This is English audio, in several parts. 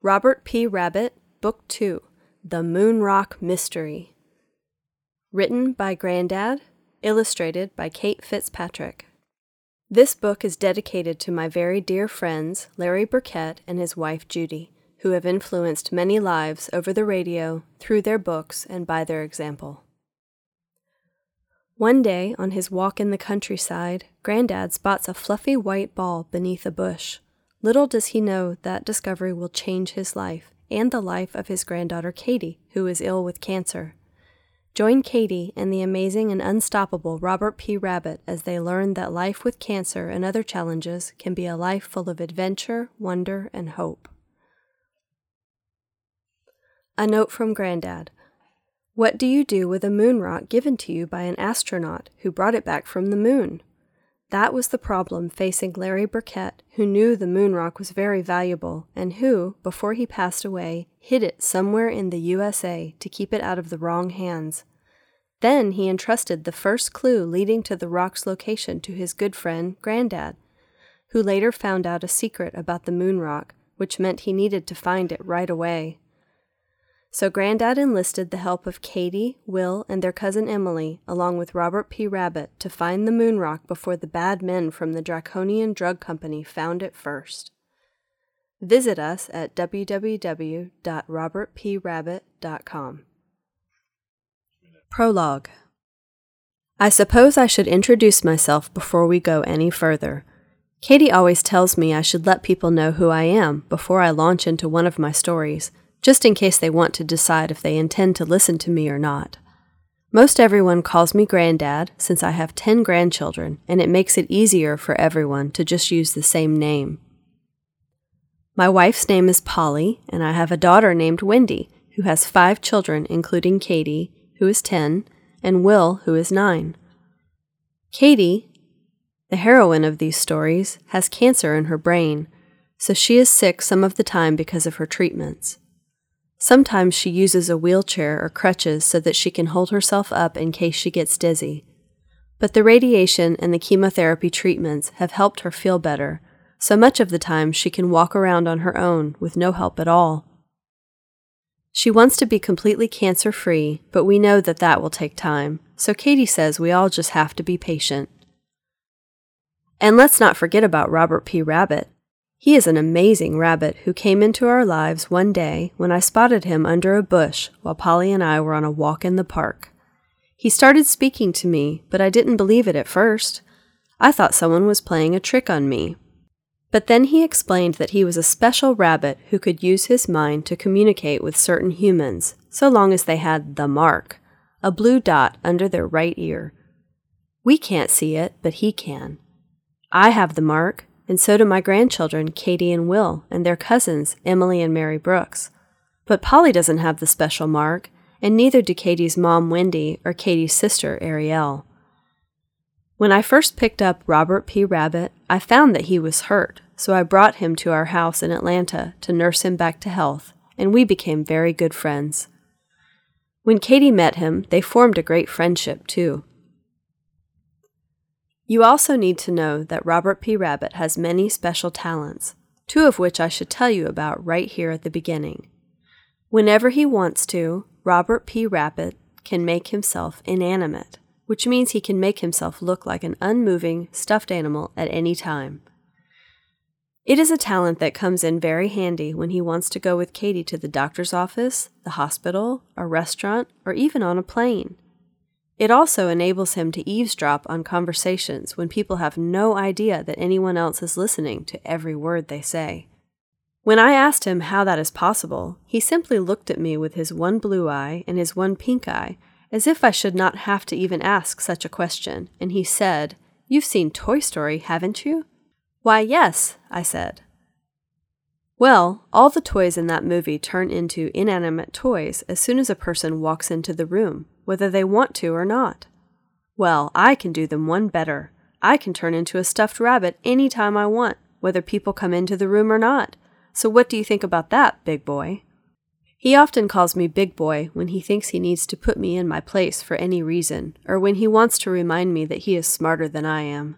Robert P. Rabbit, Book 2 The Moon Rock Mystery. Written by Grandad, illustrated by Kate Fitzpatrick. This book is dedicated to my very dear friends, Larry Burkett and his wife Judy, who have influenced many lives over the radio, through their books, and by their example. One day, on his walk in the countryside, Grandad spots a fluffy white ball beneath a bush. Little does he know that discovery will change his life and the life of his granddaughter Katie, who is ill with cancer. Join Katie and the amazing and unstoppable Robert P. Rabbit as they learn that life with cancer and other challenges can be a life full of adventure, wonder, and hope. A note from Grandad. What do you do with a moon rock given to you by an astronaut who brought it back from the moon? That was the problem facing Larry Burkett, who knew the moon rock was very valuable and who, before he passed away, hid it somewhere in the USA to keep it out of the wrong hands. Then he entrusted the first clue leading to the rock's location to his good friend, Grandad, who later found out a secret about the moon rock, which meant he needed to find it right away. So Grandad enlisted the help of Katie, Will, and their cousin Emily, along with Robert P. Rabbit, to find the moon rock before the bad men from the Draconian Drug Company found it first. Visit us at www.robertprabbit.com. Prologue I suppose I should introduce myself before we go any further. Katie always tells me I should let people know who I am before I launch into one of my stories just in case they want to decide if they intend to listen to me or not. Most everyone calls me Granddad since I have 10 grandchildren, and it makes it easier for everyone to just use the same name. My wife's name is Polly, and I have a daughter named Wendy, who has five children, including Katie, who is 10, and Will, who is 9. Katie, the heroine of these stories, has cancer in her brain, so she is sick some of the time because of her treatments. Sometimes she uses a wheelchair or crutches so that she can hold herself up in case she gets dizzy. But the radiation and the chemotherapy treatments have helped her feel better, so much of the time she can walk around on her own with no help at all. She wants to be completely cancer free, but we know that that will take time, so Katie says we all just have to be patient. And let's not forget about Robert P. Rabbit. He is an amazing rabbit who came into our lives one day when I spotted him under a bush while Polly and I were on a walk in the park. He started speaking to me, but I didn't believe it at first. I thought someone was playing a trick on me. But then he explained that he was a special rabbit who could use his mind to communicate with certain humans, so long as they had the mark, a blue dot under their right ear. We can't see it, but he can. I have the mark, and so do my grandchildren, Katie and Will, and their cousins, Emily and Mary Brooks. But Polly doesn't have the special mark, and neither do Katie's mom, Wendy, or Katie's sister, Ariel. When I first picked up Robert P. Rabbit, I found that he was hurt, so I brought him to our house in Atlanta to nurse him back to health, and we became very good friends. When Katie met him, they formed a great friendship, too. You also need to know that Robert P. Rabbit has many special talents, two of which I should tell you about right here at the beginning. Whenever he wants to, Robert P. Rabbit can make himself inanimate, which means he can make himself look like an unmoving, stuffed animal at any time. It is a talent that comes in very handy when he wants to go with Katie to the doctor's office, the hospital, a restaurant, or even on a plane. It also enables him to eavesdrop on conversations when people have no idea that anyone else is listening to every word they say. When I asked him how that is possible, he simply looked at me with his one blue eye and his one pink eye, as if I should not have to even ask such a question, and he said, You've seen Toy Story, haven't you? Why, yes, I said. Well, all the toys in that movie turn into inanimate toys as soon as a person walks into the room, whether they want to or not. Well, I can do them one better. I can turn into a stuffed rabbit any time I want, whether people come into the room or not. So what do you think about that, big boy? He often calls me big boy when he thinks he needs to put me in my place for any reason, or when he wants to remind me that he is smarter than I am.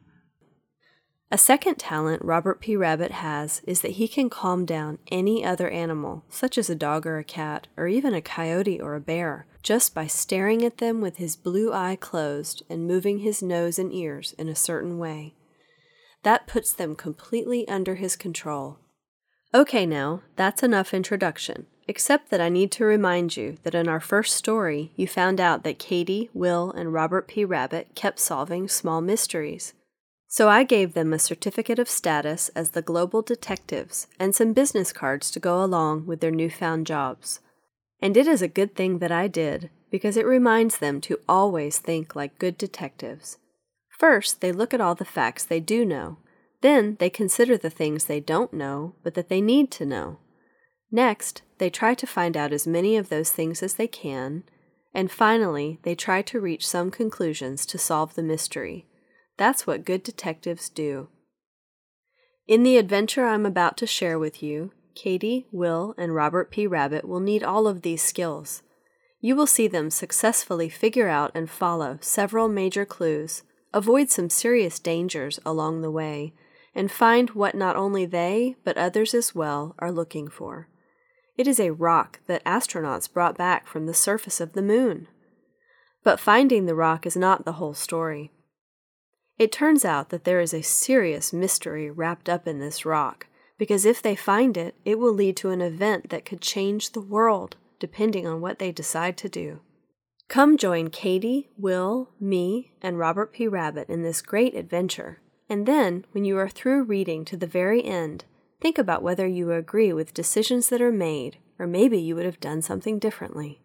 A second talent Robert P. Rabbit has is that he can calm down any other animal, such as a dog or a cat, or even a coyote or a bear, just by staring at them with his blue eye closed and moving his nose and ears in a certain way. That puts them completely under his control. Okay, now, that's enough introduction, except that I need to remind you that in our first story, you found out that Katie, Will, and Robert P. Rabbit kept solving small mysteries. So I gave them a certificate of status as the global detectives and some business cards to go along with their newfound jobs. And it is a good thing that I did, because it reminds them to always think like good detectives. First, they look at all the facts they do know. Then, they consider the things they don't know, but that they need to know. Next, they try to find out as many of those things as they can. And finally, they try to reach some conclusions to solve the mystery that's what good detectives do. In the adventure I'm about to share with you, Katie, Will, and Robert P. Rabbit will need all of these skills. You will see them successfully figure out and follow several major clues, avoid some serious dangers along the way, and find what not only they, but others as well, are looking for. It is a rock that astronauts brought back from the surface of the moon. But finding the rock is not the whole story. It turns out that there is a serious mystery wrapped up in this rock, because if they find it, it will lead to an event that could change the world, depending on what they decide to do. Come join Katie, Will, me, and Robert P. Rabbit in this great adventure. And then, when you are through reading to the very end, think about whether you agree with decisions that are made, or maybe you would have done something differently.